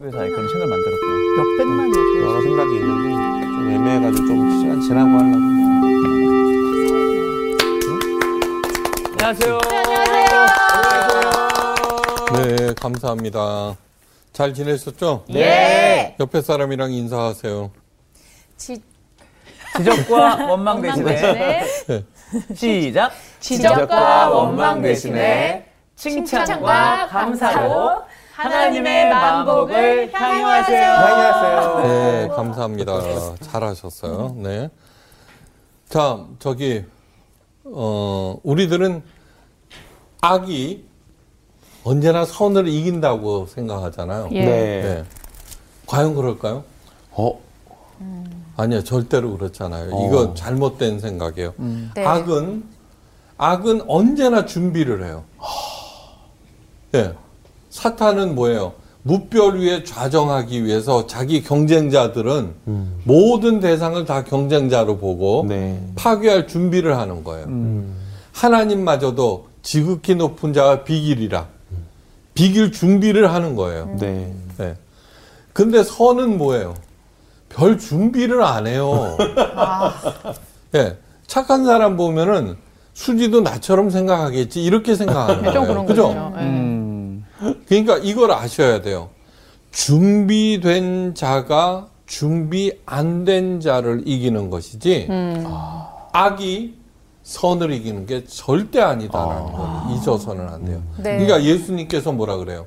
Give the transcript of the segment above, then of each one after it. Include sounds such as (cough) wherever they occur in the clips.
그래서 아예 그런 책을 만들었구나. 몇백만이요. 여러 생각이 있는데 좀 애매해가지고 좀 시간 지나고 하려고. 안녕하세요. 네, 감사합니다. 잘 지내셨죠? 예. 옆에 사람이랑 인사하세요. 지, 지적과 원망 대신에 시작. 지적과 원망 대신에 칭찬과 감사로 하나님의 만복을 향유하세요. 안녕하세요. 네, 감사합니다. 잘하셨어요. 네. 자, 저기, 어, 우리들은 악이 언제나 선을 이긴다고 생각하잖아요. 예. 네. 네. 과연 그럴까요? 어? 아니요, 절대로 그렇잖아요. 어. 이거 잘못된 생각이에요. 네. 악은, 악은 언제나 준비를 해요. 예. 사탄은 뭐예요? 무별 위에 좌정하기 위해서 자기 경쟁자들은 모든 대상을 다 경쟁자로 보고 네. 파괴할 준비를 하는 거예요. 하나님마저도 지극히 높은 자와 비길이라. 비길 준비를 하는 거예요. 네. 네. 근데 선은 뭐예요? 별 준비를 안 해요. 예. (laughs) 착한 사람 보면은 수지도 나처럼 생각하겠지. 이렇게 생각하는 거예요. 그죠? 예. 음. 그러니까 이걸 아셔야 돼요. 준비된 자가 준비 안 된 자를 이기는 것이지 악이 선을 이기는 게 절대 아니다라는 걸 잊어서는 안 돼요. 네. 그러니까 예수님께서 뭐라 그래요?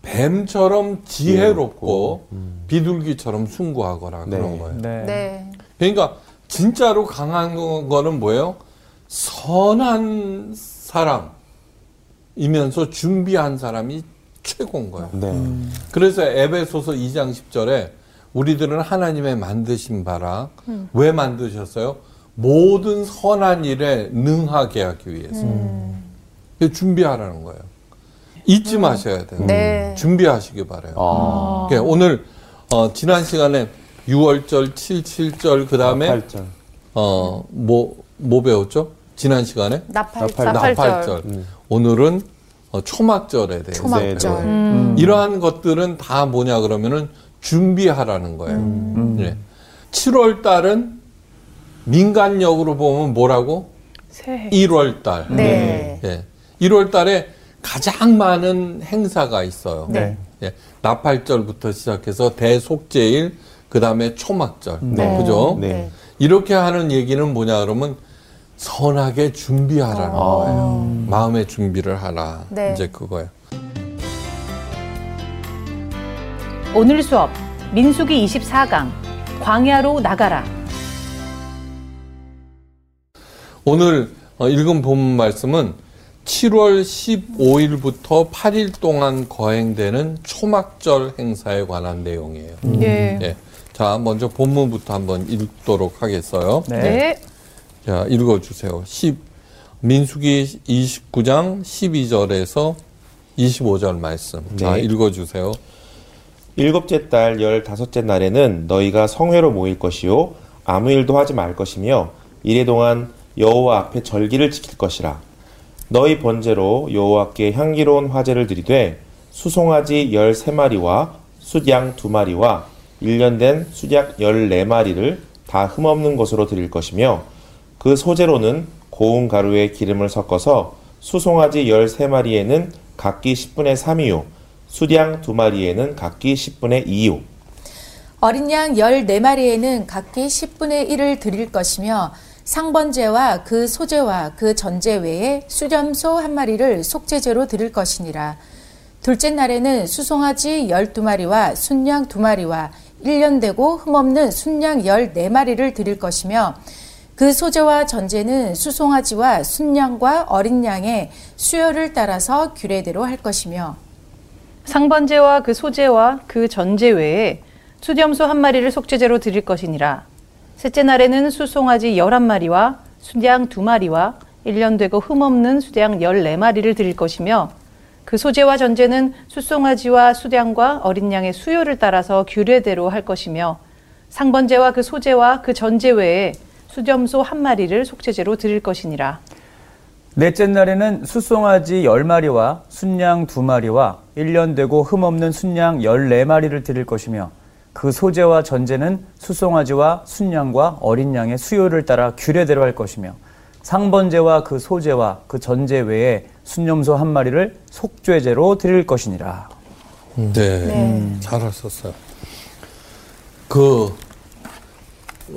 뱀처럼 지혜롭고 비둘기처럼 숭고하거라 네. 그런 거예요. 네. 네. 그러니까 진짜로 강한 거- 거는 뭐예요? 선한 사람이면서 준비한 사람이 최고인 거예요. 네. 그래서 에베소서 2장 10절에 우리들은 하나님의 만드신 바라 왜 만드셨어요? 모든 선한 일에 능하게 하기 위해서 그래서 준비하라는 거예요. 잊지 마셔야 돼요. 네. 준비하시기 바래요. 아. 그러니까 오늘 어, 지난 시간에 6월절, 77절 그 다음에 8절. 어뭐뭐 뭐 배웠죠? 지난 시간에 나팔, 나팔- 나팔절. 나팔절. 오늘은 어, 초막절에 대해서 초막절. 네, 네. 음. 이러한 것들은 다 뭐냐 그러면은 준비하라는 거예요. 음. 네. 7월 달은 민간역으로 보면 뭐라고? 새해. 1월 달. 네. 예. 1월 달에 가장 많은 행사가 있어요. 네. 예. 나팔절부터 시작해서 대속제일, 그 다음에 초막절. 네. 그죠? 네. 이렇게 하는 얘기는 뭐냐 그러면 선하게 준비하라는 거예요. 마음의 준비를 하라. 네. 이제 그거예요. 오늘 수업 민수기 24강 광야로 나가라 오늘 어, 읽은 본 말씀은 7월 15일부터 8일 동안 거행되는 초막절 행사에 관한 내용이에요. 예. 예. 자, 먼저 본문부터 한번 읽도록 하겠어요. 네. 네. 자, 읽어 주세요. 10, 민수기 29장 12절에서 25절 말씀. 자, 네. 읽어 주세요. 일곱째 달 열다섯째 날에는 너희가 성회로 모일 것이요 아무 일도 하지 말 것이며 이래 동안 여호와 앞에 절기를 지킬 것이라 너희 번제로 여호와께 향기로운 화제를 드리되 수송아지 열세 마리와 숫양 두 마리와 일년된 숫약 열네 마리를 다 흠없는 것으로 드릴 것이며 그 소재로는 고운 가루에 기름을 섞어서 수송아지 열세 마리에는 각기 10분의 3이요 수량 두 마리에는 각기 10분의 2요. 어린 양 14마리에는 각기 10분의 1을 드릴 것이며 상번제와 그 소제와 그 전제 외에 수렴소 한 마리를 속죄제로 드릴 것이니라. 둘째 날에는 수송아지 12마리와 순양 2마리와 1년 되고 흠없는 순양 14마리를 드릴 것이며 그 소제와 전제는 수송아지와 순양과 어린 양의 수요를 따라서 규례대로 할 것이며 상번제와 그 소제와 그 전제 외에 수렴소 한 마리를 속죄제로 드릴 것이니라. 셋째 날에는 수송아지 열한 마리와 수양 두 마리와 일년 되고 흠없는 수양 열네 마리를 드릴 것이며 그 소제와 전제는 수송아지와 수량과 어린 양의 수요를 따라서 규례대로 할 것이며 상번제와 그 소제와 그 전제 외에 수렴소 한 마리를 속죄제로 드릴 것이니라 넷째 날에는 숫송아지 열 마리와 순양 두 마리와 1년 되고 흠없는 순양 열네 마리를 드릴 것이며 그 소재와 전제는 숫송아지와 순양과 어린 양의 수요를 따라 규례대로 할 것이며 상번제와 그 소재와 그 전제 외에 순념소 한 마리를 속죄제로 드릴 것이니라. 네, 잘하셨어요. 그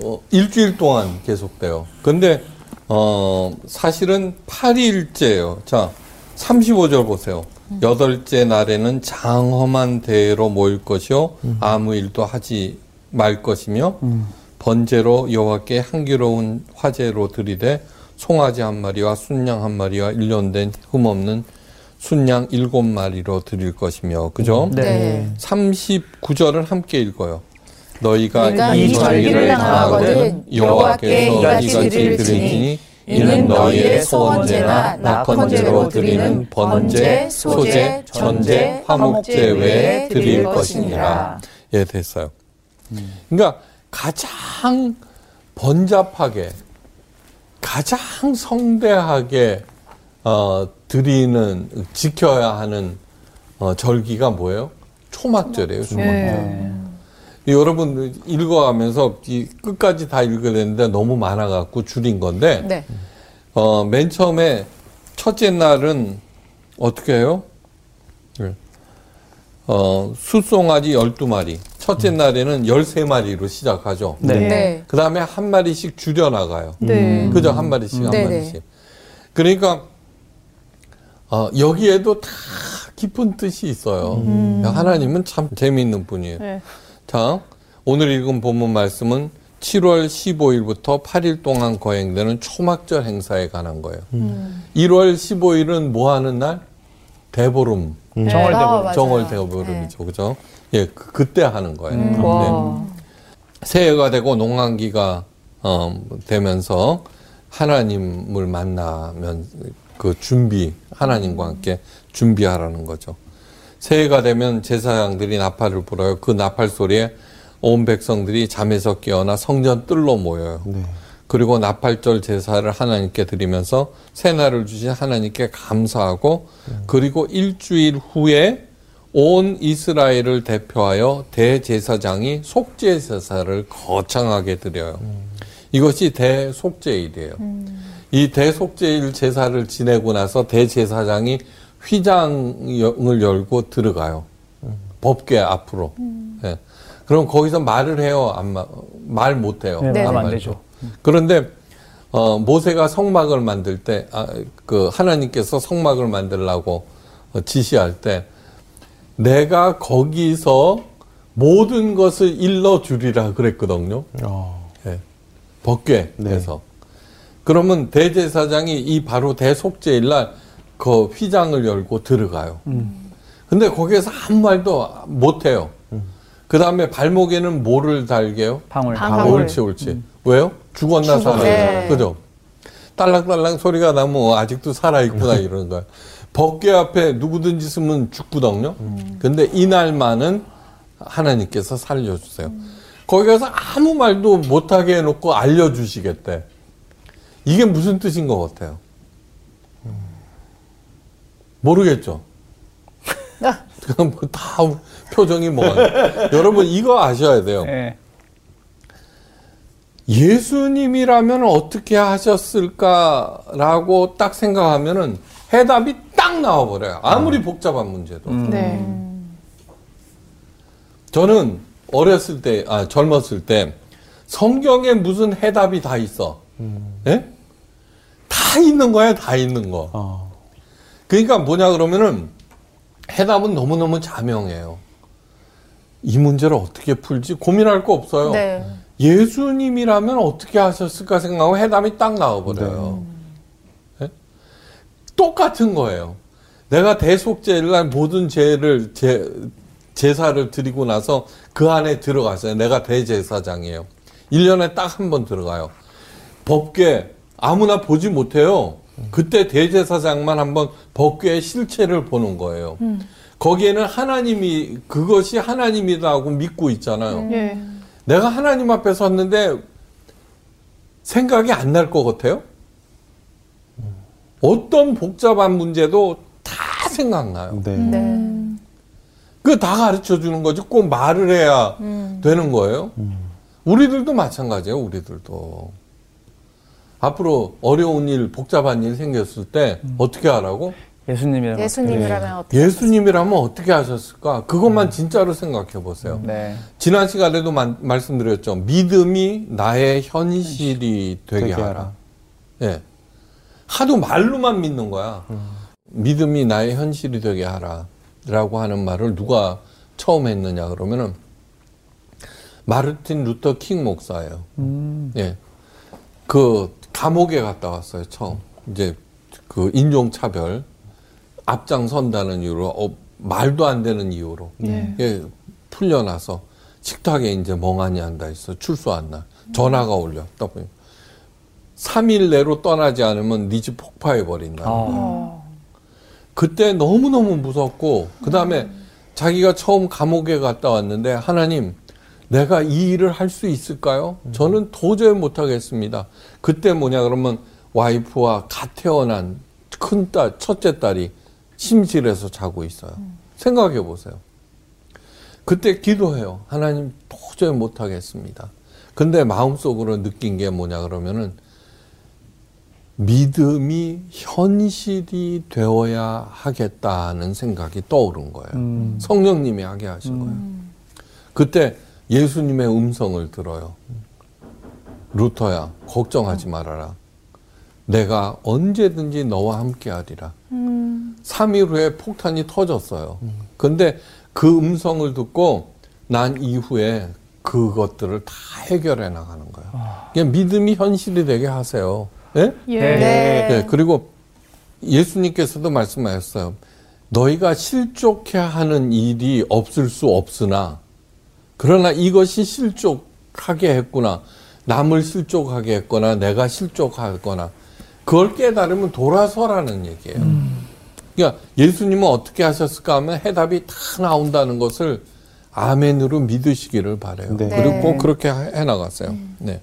어, 일주일 동안 계속돼요. 근데 어, 사실은 8일째예요. 자, 35절 보세요. 여덟째 날에는 장엄한 대회로 모일 것이요 아무 일도 하지 말 것이며 번제로 여호와께 향기로운 화제로 드리되 송아지 한 마리와 순양 한 마리와 일년된 흠없는 순양 일곱 마리로 드릴 것이며 그죠? 네. 39절을 함께 읽어요. 너희가 이이 절기를 당하거든 당하거든 여호와께 여호와께 이같이 이같이 드릴지니 이는 너희의 소원제나 소원제나 낙헌제로 드리는 번제, 소제, 전제, 화목제 외에 드릴 것이니라. 예, 됐어요. 그러니까 가장 번잡하게, 가장 성대하게 어, 드리는 지켜야 하는 어, 절기가 뭐예요? 초막절이에요. 초막절. 네. 여러분 읽어가면서 이 끝까지 다 읽어야 되는데 너무 많아갖고 줄인 건데 네. 어, 맨 처음에 첫째 날은 어떻게 해요? 네. 어, 숫송아지 12마리. 첫째 날에는 13마리로 시작하죠. 네. 네. 그 다음에 한 마리씩 줄여나가요. 네. 그죠? 한 마리씩, 한 네네. 마리씩. 그러니까, 어, 여기에도 다 깊은 뜻이 있어요. 하나님은 참 재미있는 분이에요. 네. 자, 오늘 읽은 본문 말씀은 7월 15일부터 8일 동안 거행되는 초막절 행사에 관한 거예요. 1월 15일은 뭐 하는 날? 대보름. 정월 대보. 아, 맞아요. 정월 대보름이죠. 그죠? 예, 그, 그때 하는 거예요. 네. 와. 새해가 되고 농한기가 어, 되면서 하나님을 만나면 그 준비 하나님과 함께 준비하라는 거죠. 새해가 되면 제사장들이 나팔을 불어요. 그 나팔 소리에 온 백성들이 잠에서 깨어나 성전 뜰로 모여요. 그리고 나팔절 제사를 하나님께 드리면서 새날을 주신 하나님께 감사하고 그리고 일주일 후에 온 이스라엘을 대표하여 대제사장이 속죄 제사를 거창하게 드려요. 이것이 대속죄일이에요. 이 대속죄일 제사를 지내고 나서 대제사장이 휘장을 열고 들어가요. 법궤 앞으로. 예. 그럼 거기서 말을 해요? 말 못해요? 네, 안 말이죠. 되죠. 그런데 어, 모세가 성막을 만들 때, 아, 그 하나님께서 성막을 만들라고 어, 지시할 때, 내가 거기서 모든 것을 일러 주리라 그랬거든요. 어. 예. 법궤에서. 그러면 대제사장이 이 바로 대속죄일 날 그 휘장을 열고 들어가요. 근데 거기에서 아무 말도 못 해요. 그 다음에 발목에는 뭐를 달게요? 방울. 방울. 옳지, 옳지. 왜요? 죽었나 살아있나. 네. 그죠? 딸랑딸랑 소리가 나면 아직도 살아있구나 이러는 거야. 법궤 앞에 누구든지 쓰면 죽구덕요. 근데 이날만은 하나님께서 살려주세요. 거기 가서 아무 말도 못하게 해놓고 알려주시겠대. 이게 무슨 뜻인 것 같아요? 모르겠죠? 그냥 뭐다 표정이 뭐. 여러분, 이거 아셔야 돼요. 네. 예수님이라면 어떻게 하셨을까라고 딱 생각하면은 해답이 딱 나와버려요. 아무리 복잡한 문제도. 네. 저는 어렸을 때, 아, 젊었을 때 성경에 무슨 해답이 다 있어. 예? 다 있는 거야, 다 있는 거. 어. 그러니까 뭐냐 그러면은 해답은 너무너무 자명해요. 이 문제를 어떻게 풀지 고민할 거 없어요. 네. 예수님이라면 어떻게 하셨을까 생각하고 해답이 딱 나와버려요. 예? 똑같은 거예요. 내가 대속죄일 날 모든 죄를 제, 제사를 드리고 나서 그 안에 들어갔어요. 내가 대제사장이에요. 1년에 딱 한 번 들어가요. 법궤 아무나 보지 못해요. 그때 대제사장만 한번 법궤의 실체를 보는 거예요. 거기에는 하나님이 그것이 하나님이라고 믿고 있잖아요. 예. 내가 하나님 앞에 섰는데 생각이 안 날 것 같아요? 어떤 복잡한 문제도 다 생각나요. 네. 네. 그다 가르쳐 주는 거지 꼭 말을 해야 되는 거예요. 우리들도 마찬가지예요. 우리들도 앞으로 어려운 일, 복잡한 일 생겼을 때 어떻게 하라고? 예수님이라고. 예수님이라면 어떻게 예수님이라면 어떻게 하셨을까? 그것만 진짜로 생각해 보세요. 네. 지난 시간에도 만- 말씀드렸죠. 믿음이 나의 현실이 되게, 되게 하라. 하라. 예. 하도 말로만 믿는 거야. 믿음이 나의 현실이 되게 하라. 라고 하는 말을 누가 처음 했느냐 그러면은 마르틴 루터 킹 목사예요. 예. 그 감옥에 갔다 왔어요, 처음. 이제 그 인종 차별 앞장 선다는 이유로 어, 말도 안 되는 이유로. 예, 풀려나서 식탁에 이제 멍하니 앉아 있어. 출소한 날 전화가 올려. 딱 보니 3일 내로 떠나지 않으면 네 집 폭파해 버린다. 아, 그때 너무 너무 무섭고 그 다음에 자기가 처음 감옥에 갔다 왔는데 하나님 내가 이 일을 할 수 있을까요? 저는 도저히 못 하겠습니다. 그때 뭐냐 그러면 와이프와 갓 태어난 큰 딸, 첫째 딸이 침실에서 자고 있어요. 생각해 보세요. 그때 기도해요. 하나님 도저히 못 하겠습니다. 근데 마음속으로 느낀 게 뭐냐 그러면은 믿음이 현실이 되어야 하겠다는 생각이 떠오른 거예요. 음. 성령님이 하게 하신 거예요. 그때 예수님의 음성을 들어요. 루터야, 걱정하지 말아라. 내가 언제든지 너와 함께 하리라. 3일 후에 폭탄이 터졌어요. 근데 그 음성을 듣고 난 이후에 그것들을 다 해결해 나가는 거예요. 그냥 믿음이 현실이 되게 하세요. 예? 예. 네. 네, 그리고 예수님께서도 말씀하셨어요. 너희가 실족해 하는 일이 없을 수 없으나, 그러나 이것이 실족하게 했구나. 남을 실족하게 했거나, 내가 실족하거나, 그걸 깨달으면 돌아서라는 얘기예요. 그러니까 예수님은 어떻게 하셨을까 하면 해답이 다 나온다는 것을 아멘으로 믿으시기를 바래요. 네. 그리고 꼭 네. 그렇게 해 나갔어요. 네.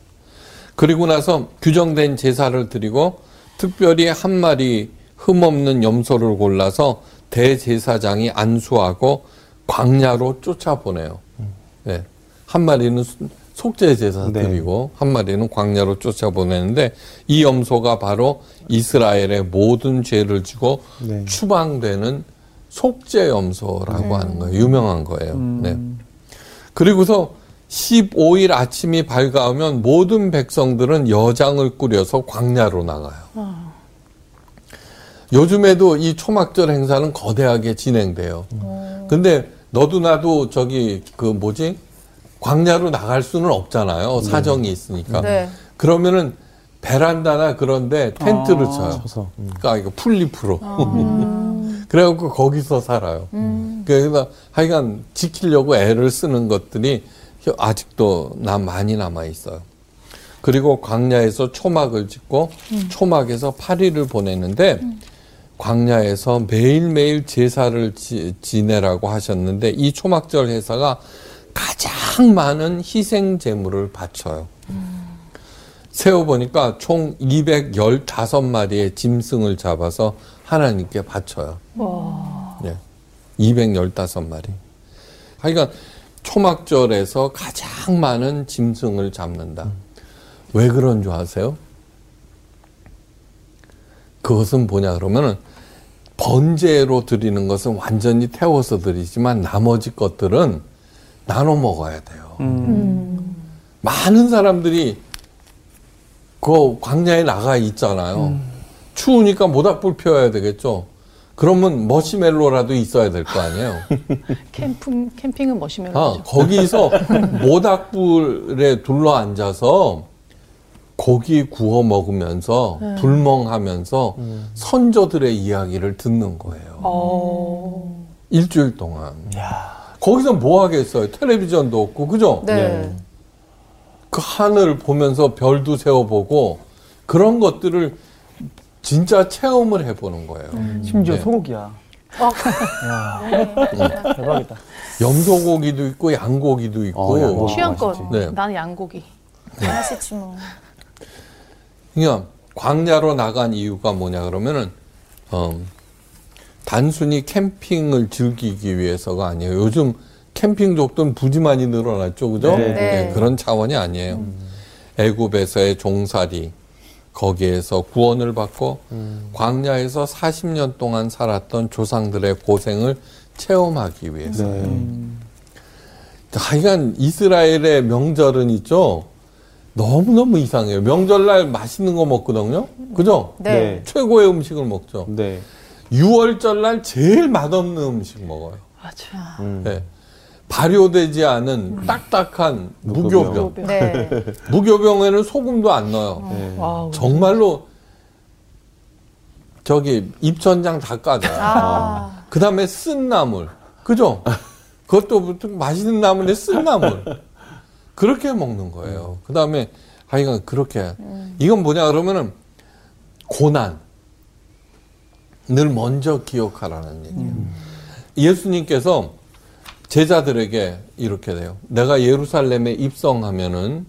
그리고 나서 규정된 제사를 드리고 특별히 한 마리 흠없는 염소를 골라서 대제사장이 안수하고 광야로 쫓아보내요. 네. 한 마리는 수- 속죄 제사 네. 드리고 한 마리는 광야로 쫓아보내는데 이 염소가 바로 이스라엘의 모든 죄를 지고 네. 추방되는 속죄 염소라고 하는 거예요. 유명한 거예요. 음. 네. 그리고서 15일 아침이 밝아오면 모든 백성들은 여장을 꾸려서 광야로 나가요. 요즘에도 이 초막절 행사는 거대하게 진행돼요. 근데 너도 나도 저기 그 뭐지? 광야로 나갈 수는 없잖아요. 사정이 있으니까. 네. 그러면은 베란다나 그런데 텐트를 아. 쳐요. 쳐서. 음. 그러니까 이거 풀잎으로. (laughs) 그래갖고 거기서 살아요. 그래서 하여간 지키려고 애를 쓰는 것들이 아직도 남 많이 남아 있어요. 그리고 광야에서 초막을 짓고 초막에서 8일을 보내는데 광야에서 매일매일 제사를 지, 지내라고 하셨는데 이 초막절 회사가 가장 많은 희생 제물을 바쳐요. 세어보니까 총 215마리의 짐승을 잡아서 하나님께 바쳐요. 예. 215마리. 하여간 초막절에서 가장 많은 짐승을 잡는다. 왜 그런 줄 아세요? 그것은 뭐냐 그러면은 번제로 드리는 것은 완전히 태워서 드리지만 나머지 것들은 나눠 먹어야 돼요. 많은 사람들이 그 광야에 나가 있잖아요. 추우니까 모닥불 피워야 되겠죠. 그러면 머시멜로라도 있어야 될 거 아니에요. (laughs) 캠핑 캠핑은 머시멜로. 아, 거기서 (laughs) 모닥불에 둘러 앉아서 고기 구워 먹으면서 불멍하면서 선조들의 이야기를 듣는 거예요. 어. 일주일 동안. 거기서 뭐 하겠어요? 텔레비전도 없고, 그죠? 네. 그 하늘을 보면서 별도 세워보고 그런 것들을 진짜 체험을 해보는 거예요. 심지어 네. 소고기야. 야, 대박이다. 염소고기도 있고 양고기도 있고. 어, 양고기. 취향껏. 네. 나는 양고기. 맛있지 뭐. 그냥 광야로 나간 이유가 뭐냐 그러면은 어, 단순히 캠핑을 즐기기 위해서가 아니에요. 요즘 캠핑족들은 부지 많이 늘어났죠, 그죠? 네. 네. 예, 그런 차원이 아니에요. 애굽에서의 종살이 거기에서 구원을 받고 광야에서 40년 동안 살았던 조상들의 고생을 체험하기 위해서. 네. 하여간 이스라엘의 명절은 있죠. 너무너무 이상해요. 명절날 맛있는 거 먹거든요. 그죠? 네. 최고의 음식을 먹죠. 네. 유월절날 제일 맛없는 음식 먹어요. 맞아. 음. 네. 발효되지 않은 딱딱한 무교병. 무교병. 네. 무교병에는 소금도 안 넣어요. 네. 와우. 정말로 저기 입천장 다 까져요. 아. 그 다음에 쓴 나물. 그죠? 그것도 맛있는 나물에 쓴 나물. 그렇게 먹는 거예요. 그 다음에 하여간 그렇게. 이건 뭐냐 그러면은 고난. 늘 먼저 기억하라는 얘기예요. 예수님께서 제자들에게 이렇게 돼요. 내가 예루살렘에 입성하면은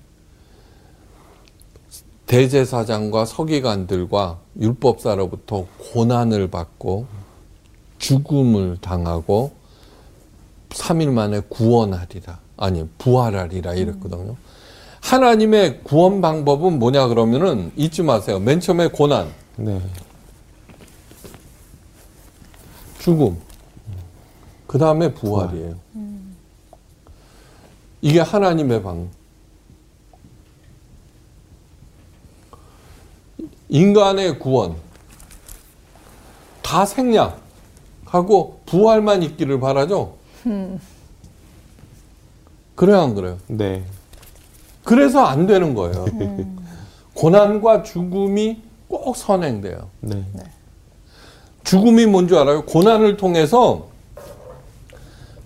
대제사장과 서기관들과 율법사로부터 고난을 받고 죽음을 당하고 3일 만에 구원하리라. 아니, 부활하리라 이랬거든요. 하나님의 구원 방법은 뭐냐 그러면은 잊지 마세요. 맨 처음에 고난, 네. 죽음. 그 다음에 부활이에요. 이게 하나님의 방. 인간의 구원. 다 생략하고 부활만 있기를 바라죠? 그래요, 안 그래요? 네. 그래서 안 되는 거예요. 고난과 죽음이 꼭 선행돼요. 네. 죽음이 뭔지 알아요? 고난을 통해서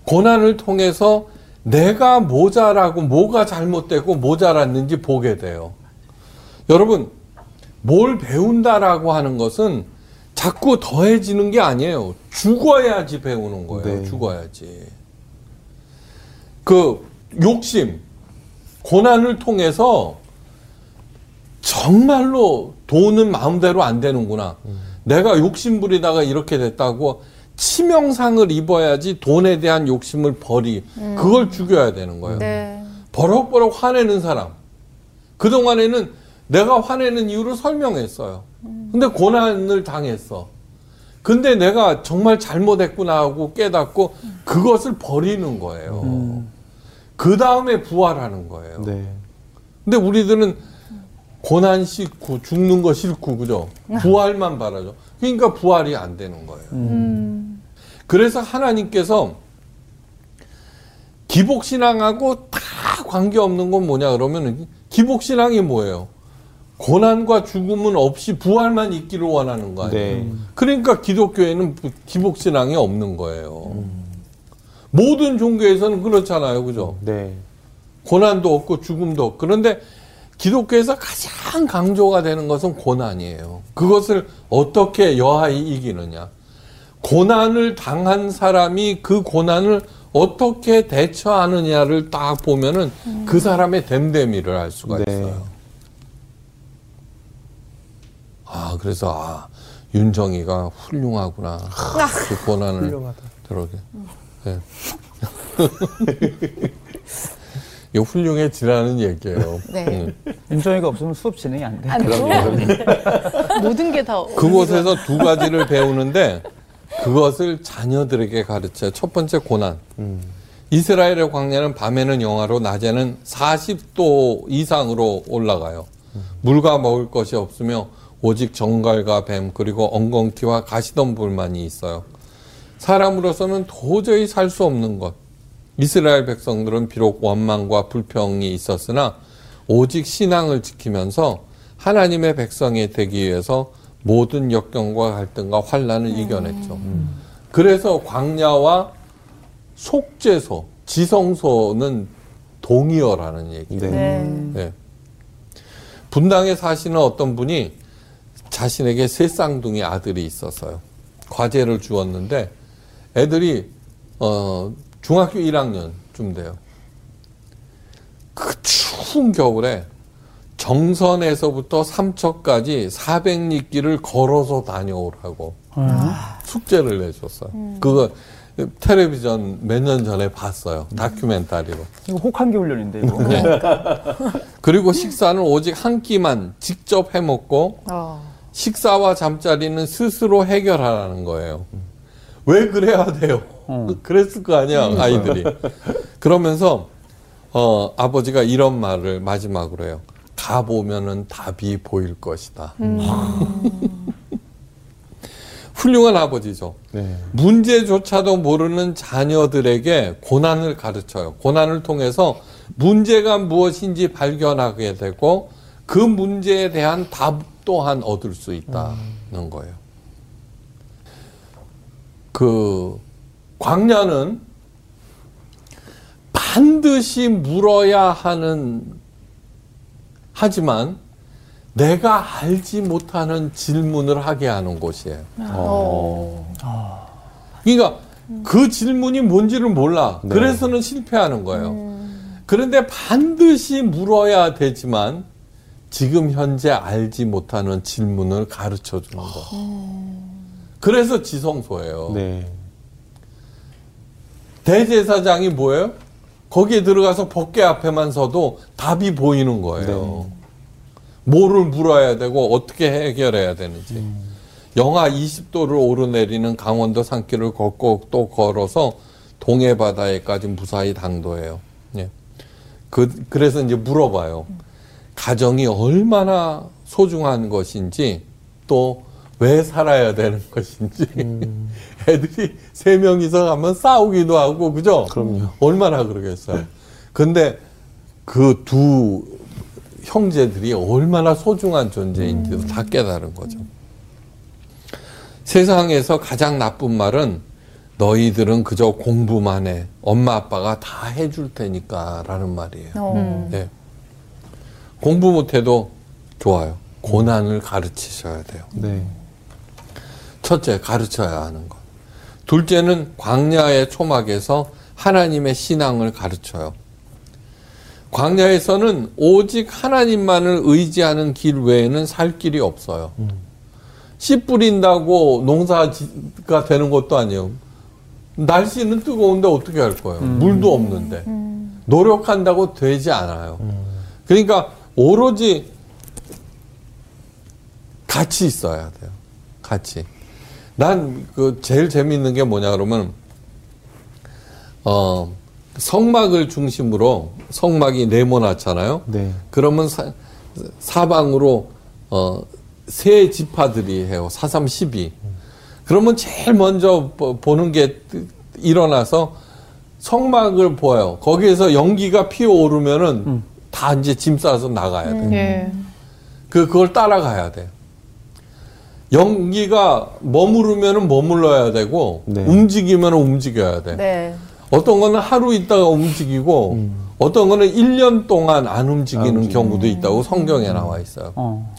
고난을 통해서 내가 모자라고 뭐가 잘못되고 모자랐는지 보게 돼요. 여러분 뭘 배운다라고 하는 것은 자꾸 더해지는 게 아니에요. 죽어야지 배우는 거예요. 네. 죽어야지. 그 욕심, 고난을 통해서 정말로 돈은 마음대로 안 되는구나. 내가 욕심 부리다가 이렇게 됐다고 치명상을 입어야지 돈에 대한 욕심을 버리. 그걸 죽여야 되는 거예요. 네. 버럭버럭 화내는 사람. 그동안에는 내가 화내는 이유를 설명했어요. 근데 고난을 당했어. 근데 내가 정말 잘못했구나 하고 깨닫고 그것을 버리는 거예요. 그 다음에 부활하는 거예요. 네. 근데 우리들은 고난 싫고 죽는 거 싫고 그죠? 부활만 바라죠. 그러니까 부활이 안 되는 거예요. 그래서 하나님께서 기복신앙하고 다 관계없는 건 뭐냐 그러면 기복신앙이 뭐예요? 고난과 죽음은 없이 부활만 있기를 원하는 거 아니에요? 네. 그러니까 기독교에는 기복신앙이 없는 거예요. 모든 종교에서는 그렇잖아요. 그죠? 네. 고난도 없고 죽음도 없고 그런데 기독교에서 가장 강조가 되는 것은 고난이에요. 그것을 어떻게 여하이 이기느냐. 고난을 당한 사람이 그 고난을 어떻게 대처하느냐를 딱 보면은 그 사람의 됨됨이를 알 수가 네. 있어요. 아, 그래서 아, 윤정이가 훌륭하구나. 그 고난을 훌륭하다. 들어게. 네. (laughs) 이거 훌륭해지라는 얘기예요. 네. 음. 윤정이가 없으면 수업 진행이 안 돼. 아니, (laughs) 모든 게 다. 그곳에서 두 가지를 배우는데 그것을 자녀들에게 가르쳐요. 첫 번째 고난. 음. 이스라엘의 광야는 밤에는 영하로 낮에는 40도 이상으로 올라가요. 물과 먹을 것이 없으며 오직 정갈과 뱀 그리고 엉겅퀴와 가시덤불만이 있어요. 사람으로서는 도저히 살 수 없는 것. 이스라엘 백성들은 비록 원망과 불평이 있었으나 오직 신앙을 지키면서 하나님의 백성이 되기 위해서 모든 역경과 갈등과 환란을 이겨냈죠. 그래서 광야와 속죄소, 지성소는 동의어라는 얘기예요. 네. 네. 네. 분당에 사시는 어떤 분이 자신에게 세 쌍둥이 아들이 있었어요. 과제를 주었는데 애들이 어, 중학교 1학년쯤 돼요. 그 추운 겨울에 정선에서부터 삼척까지 400리길을 걸어서 다녀오라고 숙제를 내줬어요. 그거 텔레비전 몇 년 전에 봤어요. 다큐멘터리로. 이거 혹한기 훈련인데 이거. 네. 그리고 식사는 오직 한 끼만 직접 해 먹고 어. 식사와 잠자리는 스스로 해결하라는 거예요. 왜 그래야 돼요? 그랬을 거 아니야 아이들이. 그러면서 어, 아버지가 이런 말을 마지막으로 해요. 가 보면은 답이 보일 것이다. (laughs) 훌륭한 아버지죠. 네. 문제조차도 모르는 자녀들에게 고난을 가르쳐요. 고난을 통해서 문제가 무엇인지 발견하게 되고 그 문제에 대한 답 또한 얻을 수 있다는 거예요. 그 광야는 반드시 물어야 하는 하지만 내가 알지 못하는 질문을 하게 하는 곳이에요. 어. 그러니까 그 질문이 뭔지를 몰라. 네. 그래서는 실패하는 거예요. 그런데 반드시 물어야 되지만 지금 현재 알지 못하는 질문을 가르쳐 주는 거. 그래서 지성소예요. 네. 대제사장이 뭐예요? 거기에 들어가서 법계 앞에만 서도 답이 보이는 거예요. 뭐를 물어야 되고 어떻게 해결해야 되는지. 영하 20도를 오르내리는 강원도 산길을 걷고 또 걸어서 동해 바다에까지 무사히 당도해요. 예. 그 그래서 이제 물어봐요. 가정이 얼마나 소중한 것인지 또 왜 살아야 되는 것인지 (laughs) 애들이 세 명이서 가면 싸우기도 하고 그죠? 그럼요. 얼마나 그러겠어요. 근데 그 두 형제들이 얼마나 소중한 존재인지도 다 깨달은 거죠. 세상에서 가장 나쁜 말은 너희들은 그저 공부만 해. 엄마 아빠가 다 해줄 테니까 라는 말이에요. 어. 네. 공부 못해도 좋아요. 고난을 가르치셔야 돼요. 네. 첫째, 가르쳐야 하는 것. 둘째는 광야의 초막에서 하나님의 신앙을 가르쳐요. 광야에서는 오직 하나님만을 의지하는 길 외에는 살 길이 없어요. 씨 뿌린다고 농사가 되는 것도 아니에요. 날씨는 뜨거운데 어떻게 할 거예요? 물도 없는데. 노력한다고 되지 않아요. 그러니까 오로지 같이 있어야 돼요. 같이. 난 그 제일 재미있는 게 뭐냐 그러면 어 성막을 중심으로 성막이 네모나잖아요. 네. 그러면 사, 사방으로 어, 세 지파들이 해요. 사삼 십이. 그러면 제일 먼저 보- 보는 게 뜨- 일어나서 성막을 보아요. 거기에서 연기가 피어오르면은 다 이제 짐 싸서 나가야 돼. 예. 그 그걸 따라가야 돼. 연기가 머무르면은 머물러야 되고 네. 움직이면 움직여야 돼. 네. 어떤 거는 하루 있다가 움직이고 어떤 거는 1년 동안 안 움직이는 안. 경우도 있다고 성경에 나와 있어요. 어.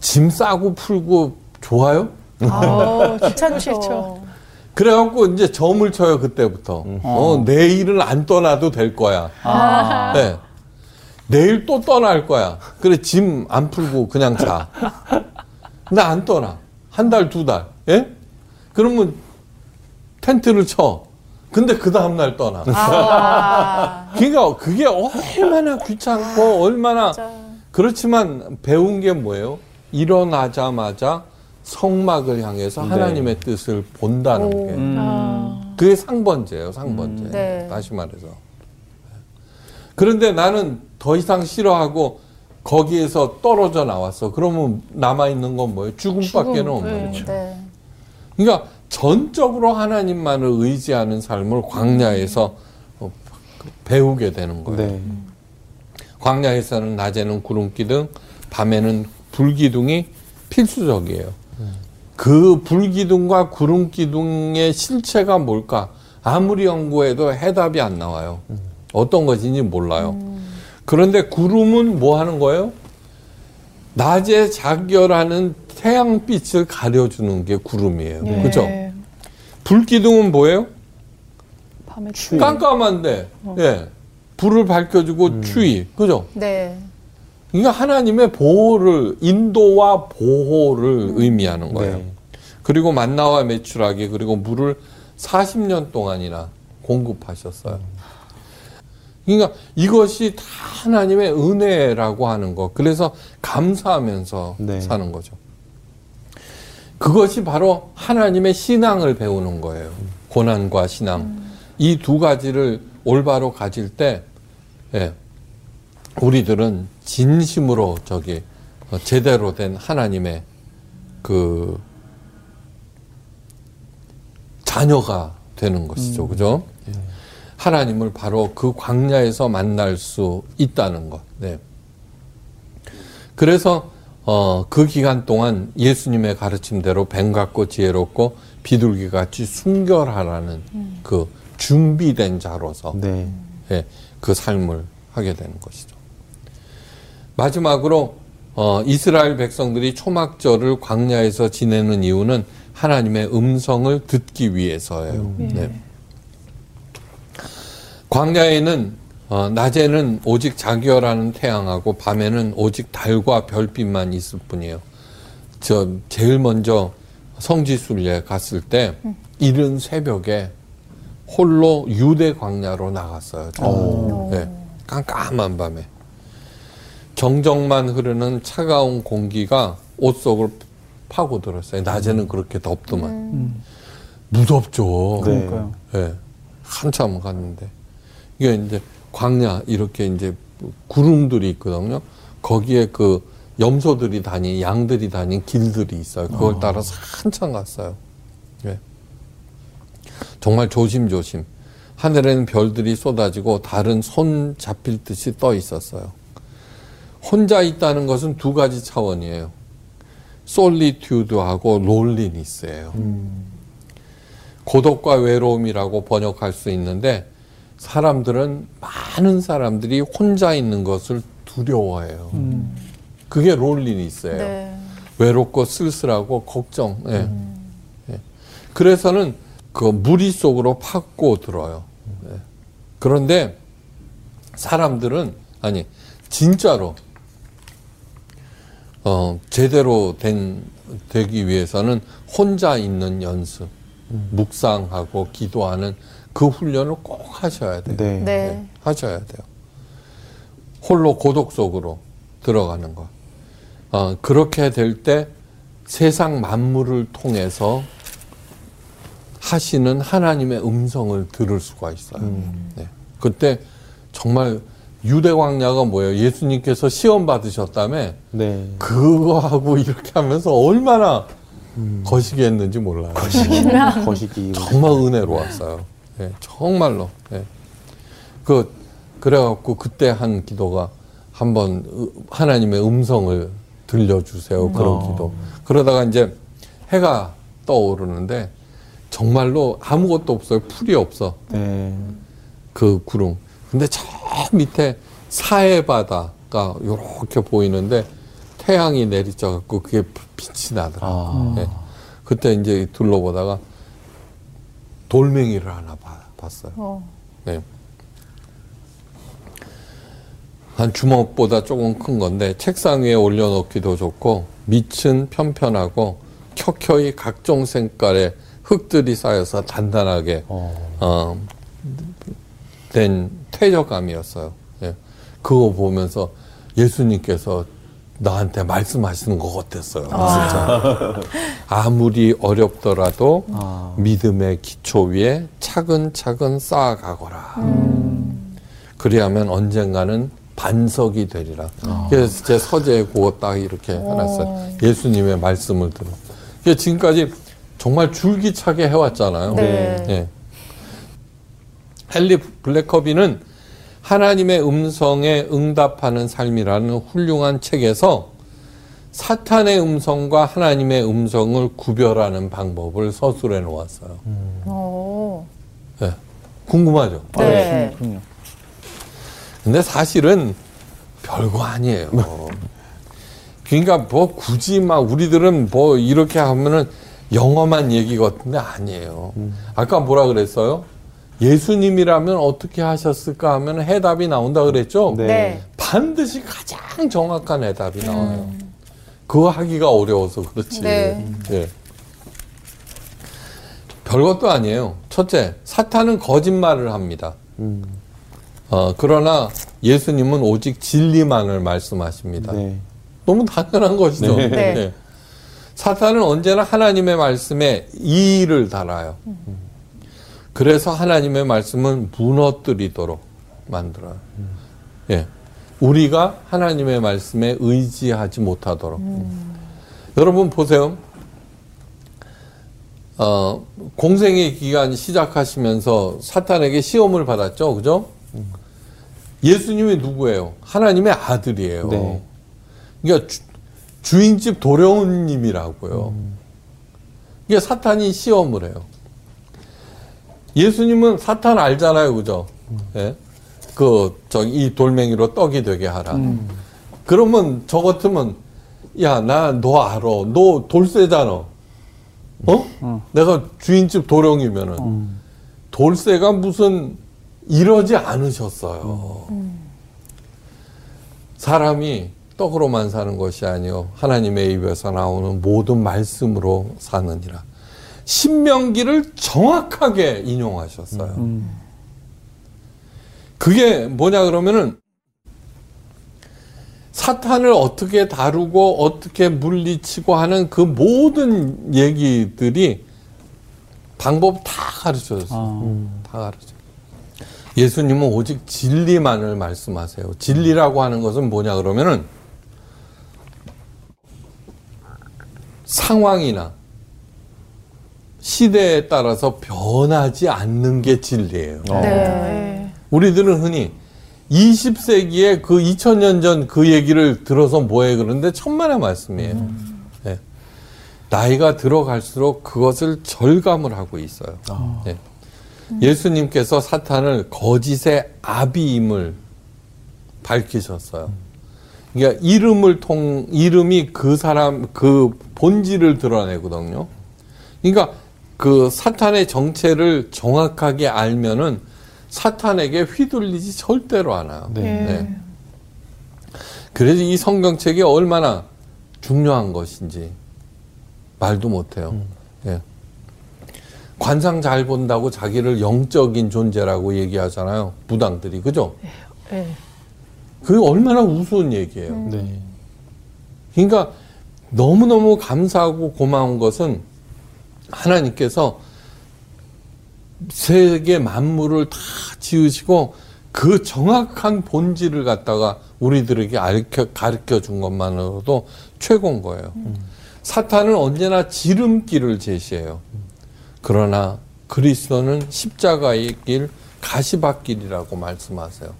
짐 싸고 풀고 좋아요? 어, 귀찮죠. (laughs) 그래갖고 이제 점을 쳐요 그때부터. 어, 내일은 안 떠나도 될 거야. 아. (laughs) 네. 내일 또 떠날 거야. 그래 짐 안 풀고 그냥 자. (laughs) 근데 안 떠나. 한 달, 두 달. 예? 그러면 텐트를 쳐. 근데 그 다음날 떠나. 아, (laughs) 그러니까 그게 얼마나 귀찮고 얼마나 그렇지만 배운 게 뭐예요? 일어나자마자 성막을 향해서 네. 하나님의 뜻을 본다는 오. 게 음. 그게 상번제예요, 상번제. 음, 네. 다시 말해서. 그런데 나는 더 이상 싫어하고 거기에서 떨어져 나왔어. 그러면 남아 있는 건 뭐예요? 죽음밖에는 죽음, 없는 네. 거죠. 네. 그러니까 전적으로 하나님만을 의지하는 삶을 광야에서 어, 배우게 되는 거예요. 네. 광야에서는 낮에는 구름 기둥, 밤에는 불 기둥이 필수적이에요. 그 불 기둥과 구름 기둥의 실체가 뭘까? 아무리 연구해도 해답이 안 나와요. 어떤 것인지 몰라요. 그런데 구름은 뭐 하는 거예요? 낮에 작열하는 태양빛을 가려주는 게 구름이에요. 예. 그죠? 불 기둥은 뭐예요? 밤에 추위. 깜깜한데, 예. 불을 밝혀주고 추위. 그죠? 네. 그러니까 하나님의 보호를 인도와 보호를 의미하는 거예요. 네. 그리고 만나와 매출하기 그리고 물을 40년 동안이나 공급하셨어요. 그러니까 이것이 다 하나님의 은혜라고 하는 거. 그래서 감사하면서 네. 사는 거죠. 그것이 바로 하나님의 신앙을 배우는 거예요. 고난과 신앙. 이두 가지를 올바로 가질 때, 예, 우리들은 진심으로 저기 어, 제대로 된 하나님의 그 자녀가 되는 것이죠. 그죠? 예. 하나님을 바로 그 광야에서 만날 수 있다는 것. 네. 그래서 어, 그 기간 동안 예수님의 가르침대로 뱀 같고 지혜롭고 비둘기 같이 순결하라는 그 준비된 자로서 네. 예, 그 삶을 하게 되는 것이죠. 마지막으로 어, 이스라엘 백성들이 초막절을 광야에서 지내는 이유는 하나님의 음성을 듣기 위해서예요. 네. 광야에는 어, 낮에는 오직 자기어라는 태양하고 밤에는 오직 달과 별빛만 있을 뿐이에요. 저 제일 먼저 성지순례 갔을 때 이른 새벽에 홀로 유대 광야로 나갔어요. 네, 깜깜한 밤에 정정만 흐르는 차가운 공기가 옷 속을 파고들었어요. 낮에는 그렇게 덥더만 무섭죠. 네. 그러니까요. 예, 한참 갔는데 이게 이제 광야 이렇게 이제 구름들이 있거든요. 거기에 그 염소들이 다니 양들이 다닌 길들이 있어요. 그걸 따라서 한참 갔어요. 예. 정말 조심조심. 하늘에는 별들이 쏟아지고 달은 손 잡힐 듯이 떠 있었어요. 혼자 있다는 것은 두 가지 차원이에요. 솔리튜드하고 롤리니스예요. 고독과 외로움이라고 번역할 수 있는데 사람들은 많은 사람들이 혼자 있는 것을 두려워해요. 그게 롤리니스예요. 네. 외롭고 쓸쓸하고 걱정. 예. 예. 그래서는 그 무리 속으로 파고 들어요. 예. 그런데 사람들은 아니 진짜로 어 제대로 된 되기 위해서는 혼자 있는 연습, 묵상하고 기도하는 그 훈련을 꼭 하셔야 돼요. 네. 네. 하셔야 돼요. 홀로 고독 속으로 들어가는 것. 어, 그렇게 될 때 세상 만물을 통해서 하시는 하나님의 음성을 들을 수가 있어요. 네. 그때 정말 유대 광야가 뭐예요? 예수님께서 시험 받으셨다며 네. 그거하고 이렇게 하면서 얼마나 거시기 했는지 몰라요. 거시기. 정말 은혜로웠어요. 예, 정말로. 예. 그 그래갖고 그때 한 기도가 한번 으- 하나님의 음성을 들려주세요. 그런 어. 기도. 그러다가 이제 해가 떠오르는데 정말로 아무것도 없어요. 풀이 없어. 네. 그 구름. 근데 저 밑에 사해 바다가 이렇게 보이는데 태양이 내리쳐갖고 그게 빛이 나더라. 아. 예. 그때 이제 둘러보다가 돌멩이를 하나 봐- 봤어요. 어. 네. 한 주먹보다 조금 큰 건데 책상 위에 올려놓기도 좋고 밑은 편편하고 켜켜이 각종 색깔의 흙들이 쌓여서 단단하게 어. 어, 된 퇴적감이었어요. 예. 그거 보면서 예수님께서 나한테 말씀하시는 것 같았어요. 진짜. 아무리 어렵더라도 아. 믿음의 기초 위에 차근차근 쌓아가거라. 그리하면 언젠가는 반석이 되리라. 그래서 제 서재에 그거 딱 이렇게 해놨어요. 예수님의 말씀을 들어. 지금까지 정말 줄기차게 해왔잖아요. 네. 예. 헨리 블랙커비는 하나님의 음성에 응답하는 삶이라는 훌륭한 책에서 사탄의 음성과 하나님의 음성을 구별하는 방법을 서술해 놓았어요. 오. 예. 궁금하죠? 네. 그렇군요. 근데 사실은 별거 아니에요. 그러니까 뭐 굳이 막 우리들은 뭐 이렇게 하면은 영험한 얘기 같은데 아니에요. 아까 뭐라 그랬어요? 예수님이라면 어떻게 하셨을까 하면 해답이 나온다 그랬죠? 네. 네. 반드시 가장 정확한 해답이 나와요. 그거 하기가 어려워서 그렇지. 네. 예. 별것도 아니에요. 첫째, 사탄은 거짓말을 합니다. 어, 그러나 예수님은 오직 진리만을 말씀하십니다. 네. 너무 당연한 것이죠. 네. 네. 예. 사탄은 언제나 하나님의 말씀에 이의를 달아요. 그래서 하나님의 말씀은 무너뜨리도록 만들어요. 예. 우리가 하나님의 말씀에 의지하지 못하도록. 여러분 보세요. 어, 공생의 기간 시작하시면서 사탄에게 시험을 받았죠. 그죠? 예수님이 누구예요? 하나님의 아들이에요. 네. 그러니까 주, 인집 도령님이라고요. 이게 사탄이 시험을 해요. 예수님은 사탄 알잖아요, 그죠? 예? 그, 저기, 이 돌멩이로 떡이 되게 하라. 그러면 저 같으면, 야, 나 너 알아. 너 돌쇠잖아. 어? 내가 주인집 도령이면은. 돌쇠가 무슨 이러지 않으셨어요. 사람이 떡으로만 사는 것이 아니요 하나님의 입에서 나오는 모든 말씀으로 사느니라. 신명기를 정확하게 인용하셨어요. 그게 뭐냐 그러면은 사탄을 어떻게 다루고 어떻게 물리치고 하는 그 모든 얘기들이 방법 다 가르쳐 줬어요. 다 가르쳐. 예수님은 오직 진리만을 말씀하세요. 진리라고 하는 것은 뭐냐 그러면은 상황이나 시대에 따라서 변하지 않는 게 진리예요. 네. 우리들은 흔히 20세기에 그 2000년 전 그 얘기를 들어서 뭐해 그러는데 천만의 말씀이에요. 예. 나이가 들어갈수록 그것을 절감을 하고 있어요. 예. 예수님께서 사탄을 거짓의 아비임을 밝히셨어요. 그러니까 이름을 통 이름이 그 사람 그 본질을 드러내거든요. 그러니까 그 사탄의 정체를 정확하게 알면은 사탄에게 휘둘리지 절대로 않아요. 네. 네. 그래서 이 성경책이 얼마나 중요한 것인지 말도 못해요. 예. 관상 잘 본다고 자기를 영적인 존재라고 얘기하잖아요. 무당들이 그죠? 예. 그게 얼마나 우스운 얘기예요. 네. 그러니까 너무너무 감사하고 고마운 것은 하나님께서 세계 만물을 다 지으시고 그 정확한 본질을 갖다가 우리들에게 가르쳐, 준 것만으로도 최고인 거예요. 사탄은 언제나 지름길을 제시해요. 그러나 그리스도는 십자가의 길, 가시밭길이라고 말씀하세요.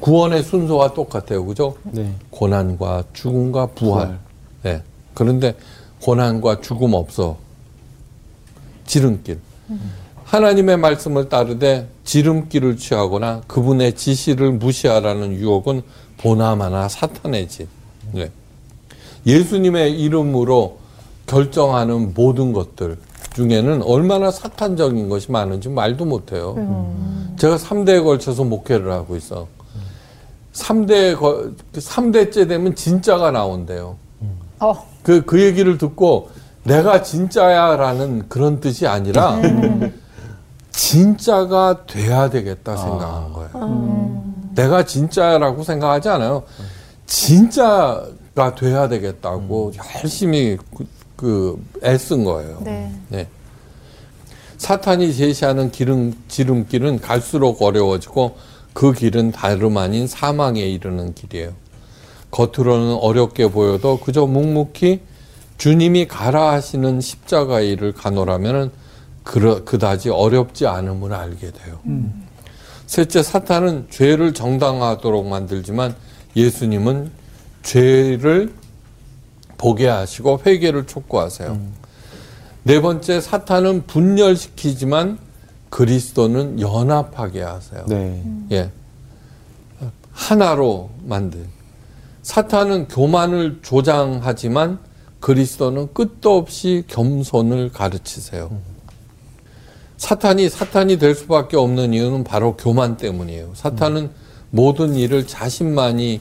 구원의 순서와 똑같아요. 그죠? 네. 고난과 죽음과 부활. 부활. 네. 그런데 고난과 죽음 없어. 지름길. 하나님의 말씀을 따르되 지름길을 취하거나 그분의 지시를 무시하라는 유혹은 보나마나 사탄의 짓. 네. 예수님의 이름으로 결정하는 모든 것들 중에는 얼마나 사탄적인 것이 많은지 말도 못해요. 제가 3대에 걸쳐서 목회를 하고 있어. 3대, 3대째 되면 진짜가 나온대요. 어. 그, 그 얘기를 듣고 내가 진짜야 라는 그런 뜻이 아니라 진짜가 돼야 되겠다 생각한 거예요. 내가 진짜라고 생각하지 않아요. 진짜가 돼야 되겠다고 열심히 그, 그 애쓴 거예요. 네. 네. 사탄이 제시하는 기름, 지름길은 갈수록 어려워지고 그 길은 다름 아닌 사망에 이르는 길이에요. 겉으로는 어렵게 보여도 그저 묵묵히 주님이 가라 하시는 십자가의 일을 가노라면은 그, 그다지 어렵지 않음을 알게 돼요. 셋째, 사탄은 죄를 정당화하도록 만들지만 예수님은 죄를 보게 하시고 회개를 촉구하세요. 네 번째, 사탄은 분열시키지만 그리스도는 연합하게 하세요. 네. 예. 하나로 만든. 사탄은 교만을 조장하지만 그리스도는 끝도 없이 겸손을 가르치세요. 사탄이 사탄이 될 수밖에 없는 이유는 바로 교만 때문이에요. 사탄은 모든 일을 자신만이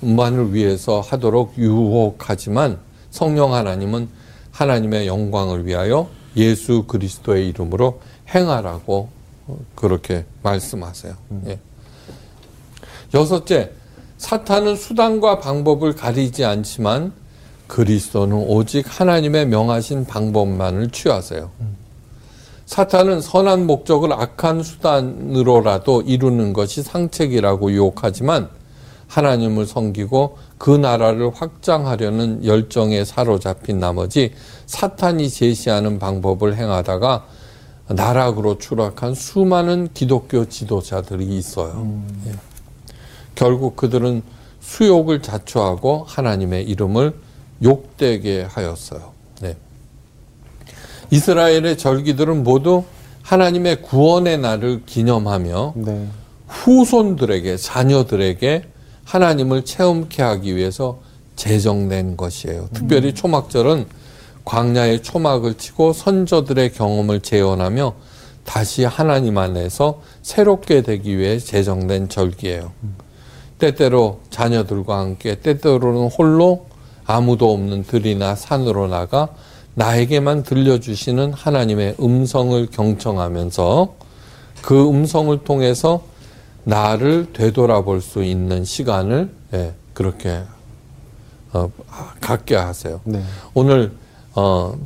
만을 위해서 하도록 유혹하지만 성령 하나님은 하나님의 영광을 위하여 예수 그리스도의 이름으로 행하라고 그렇게 말씀하세요. 예. 여섯째, 사탄은 수단과 방법을 가리지 않지만 그리스도는 오직 하나님의 명하신 방법만을 취하세요. 사탄은 선한 목적을 악한 수단으로라도 이루는 것이 상책이라고 유혹하지만 하나님을 섬기고 그 나라를 확장하려는 열정에 사로잡힌 나머지 사탄이 제시하는 방법을 행하다가 나락으로 추락한 수많은 기독교 지도자들이 있어요. 예. 결국 그들은 수욕을 자초하고 하나님의 이름을 욕되게 하였어요. 네. 이스라엘의 절기들은 모두 하나님의 구원의 날을 기념하며 네. 후손들에게 자녀들에게 하나님을 체험케 하기 위해서 제정된 것이에요. 특별히 초막절은 광야의 초막을 치고 선조들의 경험을 재현하며 다시 하나님 안에서 새롭게 되기 위해 제정된 절기예요. 때때로 자녀들과 함께 때때로는 홀로 아무도 없는 들이나 산으로 나가 나에게만 들려주시는 하나님의 음성을 경청하면서 그 음성을 통해서 나를 되돌아볼 수 있는 시간을 예, 그렇게 어, 갖게 하세요. 네. 오늘 어,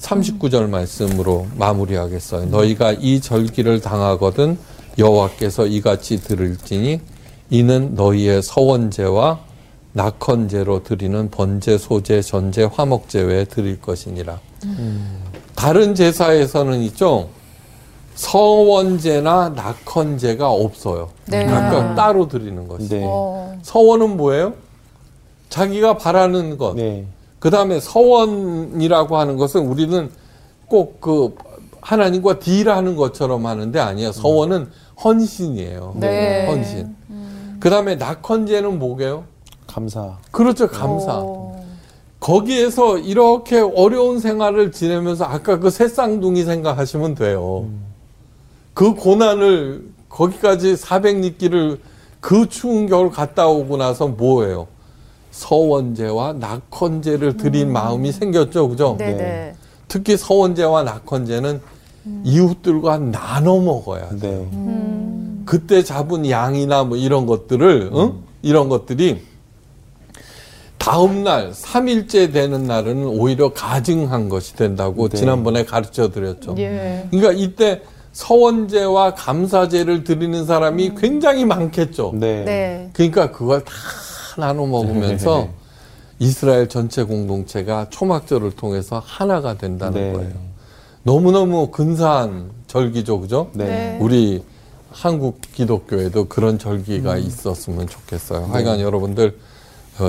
39절 말씀으로 마무리하겠어요. 너희가 이 절기를 당하거든 여호와께서 이같이 들을지니 이는 너희의 서원제와 낙헌제로 드리는 번제, 소제, 전제, 화목제 외에 드릴 것이니라. 다른 제사에서는 있죠. 서원제나 낙헌제가 없어요. 네. 각각 따로 드리는 것이. 네. 어, 서원은 뭐예요? 자기가 바라는 것. 네. 그 다음에 서원이라고 하는 것은 우리는 꼭 그 하나님과 딜하는 것처럼 하는데 아니야. 서원은 헌신이에요. 네. 헌신. 그 다음에 낙헌제는 뭐게요? 감사. 그렇죠. 감사. 어, 거기에서 이렇게 어려운 생활을 지내면서 아까 그 새쌍둥이 생각하시면 돼요. 그 고난을 거기까지 400리길을 그 추운 겨울 갔다 오고 나서 뭐예요? 서원제와 낙헌제를 드린 마음이 생겼죠. 그죠? 네네. 네. 특히 서원제와 낙헌제는 이웃들과 나눠 먹어야 돼. 네. 그때 잡은 양이나 뭐 이런 것들을 응? 이런 것들이 다음 날 3일째 되는 날은 오히려 가증한 것이 된다고 네. 지난번에 가르쳐 드렸죠. 예. 그러니까 이때 서원제와 감사제를 드리는 사람이 굉장히 많겠죠. 네. 네. 그러니까 그걸 다 나눠 먹으면서 네. 이스라엘 전체 공동체가 초막절을 통해서 하나가 된다는 네. 거예요. 너무너무 근사한 절기죠, 그죠? 네. 네. 우리 한국 기독교에도 그런 절기가 있었으면 좋겠어요. 하여간 여러분들 어,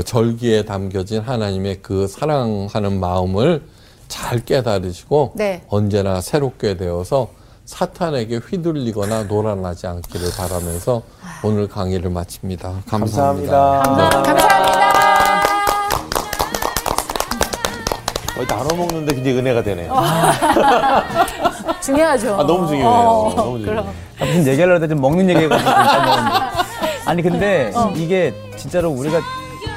절기에 담겨진 하나님의 그 사랑하는 마음을 잘 깨달으시고 네. 언제나 새롭게 되어서 사탄에게 휘둘리거나 놀아나지 않기를 바라면서 오늘 강의를 마칩니다. 감사합니다. 감사합니다. 감사합니다. 거의 나눠 먹는데 굉장히 은혜가 되네요. (laughs) 중요하죠. 아, 너무 중요해요. 어, 너무 중요해요. 아, 무슨 얘기하려고 했더니 좀 먹는 먹었는데. (laughs) 아니 근데 이게 진짜로 우리가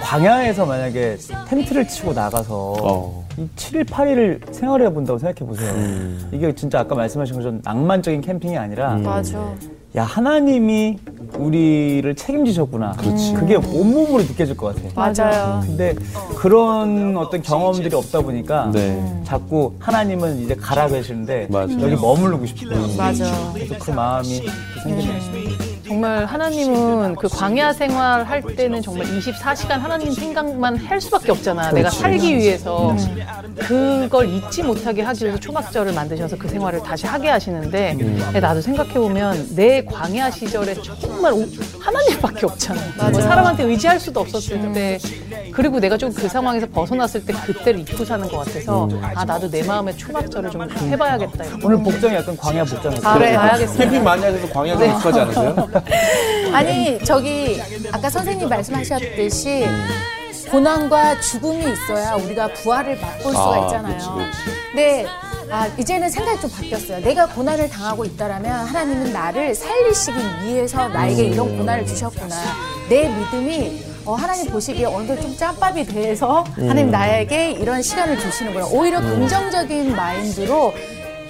광야에서 만약에 텐트를 치고 나가서 어. 이 7일 8일을 생활해 본다고 생각해 보세요. 음. 이게 진짜 아까 말씀하신 것처럼 낭만적인 캠핑이 아니라 맞아. 야 하나님이 우리를 책임지셨구나. 그렇지. 그게 온몸으로 느껴질 것 같아요. 맞아요. 근데 그런 어떤 경험들이 없다 보니까 네. 자꾸 하나님은 이제 가라 계시는데 맞아요. 여기 머무르고 싶고 맞아. 그래서 그 마음이 생기네요. 정말 하나님은 그 광야 생활 할 때는 정말 24시간 하나님 생각만 할 수밖에 없잖아. 내가 살기 위해서. 그걸 잊지 못하게 하기 위해서 초막절을 만드셔서 그 생활을 다시 하게 하시는데 근데 나도 생각해 보면 내 광야 시절에 정말 오- 하나님밖에 없잖아. 뭐 사람한테 의지할 수도 없었을 때 그리고 내가 좀 그 상황에서 벗어났을 때 그때를 잊고 사는 것 같아서 아 나도 내 마음의 초막절을 좀 해봐야겠다. 이런 오늘 복장이 약간 광야 복장이었어요. 아, 그래, 봐야겠습니다. 캠핑 많이 하셔서 광야 좀 익숙하지 않으세요? (laughs) 아니 저기 아까 선생님 말씀하셨듯이 고난과 죽음이 있어야 우리가 부활을 맛볼 수가 아, 있잖아요. 근데 아, 이제는 생각이 좀 바뀌었어요. 내가 고난을 당하고 있다라면 하나님은 나를 살리시기 위해서 나에게 이런 고난을 주셨구나. 내 믿음이 어, 하나님 보시기에 어느 정도 좀 짬밥이 돼서 하나님 나에게 이런 시간을 주시는구나. 오히려 긍정적인 마인드로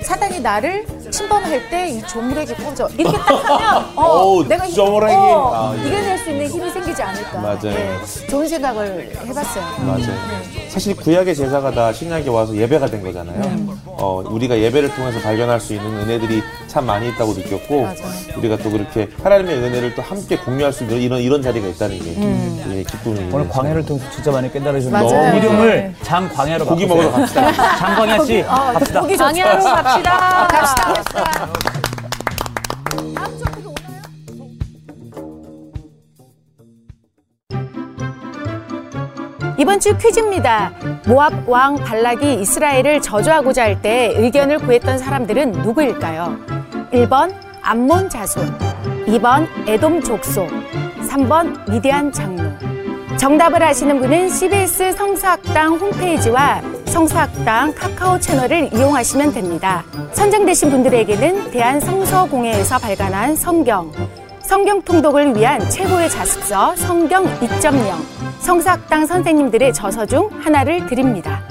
사단이 나를 침범할 때 이 조물에게 꽂아 이렇게 딱 하면 (laughs) 어, 어우, 내가 힘- 조물에게. 어, 아, 예. 이겨낼 수 있는 힘이 생기지 않을까. 맞아요. 네, 좋은 생각을 해봤어요. 맞아요. 사실 구약의 제사가 다 신약에 와서 예배가 된 거잖아요. 어, 우리가 예배를 통해서 발견할 수 있는 은혜들이 참 많이 있다고 느꼈고, 맞아요. 우리가 또 그렇게 하나님의 은혜를 또 함께 공유할 수 있는 이런 이런 자리가 있다는 게 예, 기쁨이. 오늘 광야를 통해서 진짜 많이 깨달으셨는데 맞아요. 이름을 장 광야로 고기. 먹으러 갑시다. (laughs) 장광야 씨 어, 갑시다. 보기 좋죠. 광야로 갑시다. 갑시다, (laughs) 갑시다. 이번 주 퀴즈입니다. 모압 왕 발락이 이스라엘을 저주하고자 할 때 의견을 구했던 사람들은 누구일까요? 1번 암몬 자손, 2번 에돔 족속, 3번 미디안 장로. 정답을 아시는 분은 CBS 성서학당 홈페이지와 성서학당 카카오 채널을 이용하시면 됩니다. 선정되신 분들에게는 대한성서공회에서 발간한 성경, 성경 통독을 위한 최고의 자습서 성경 2.0, 성서학당 선생님들의 저서 중 하나를 드립니다.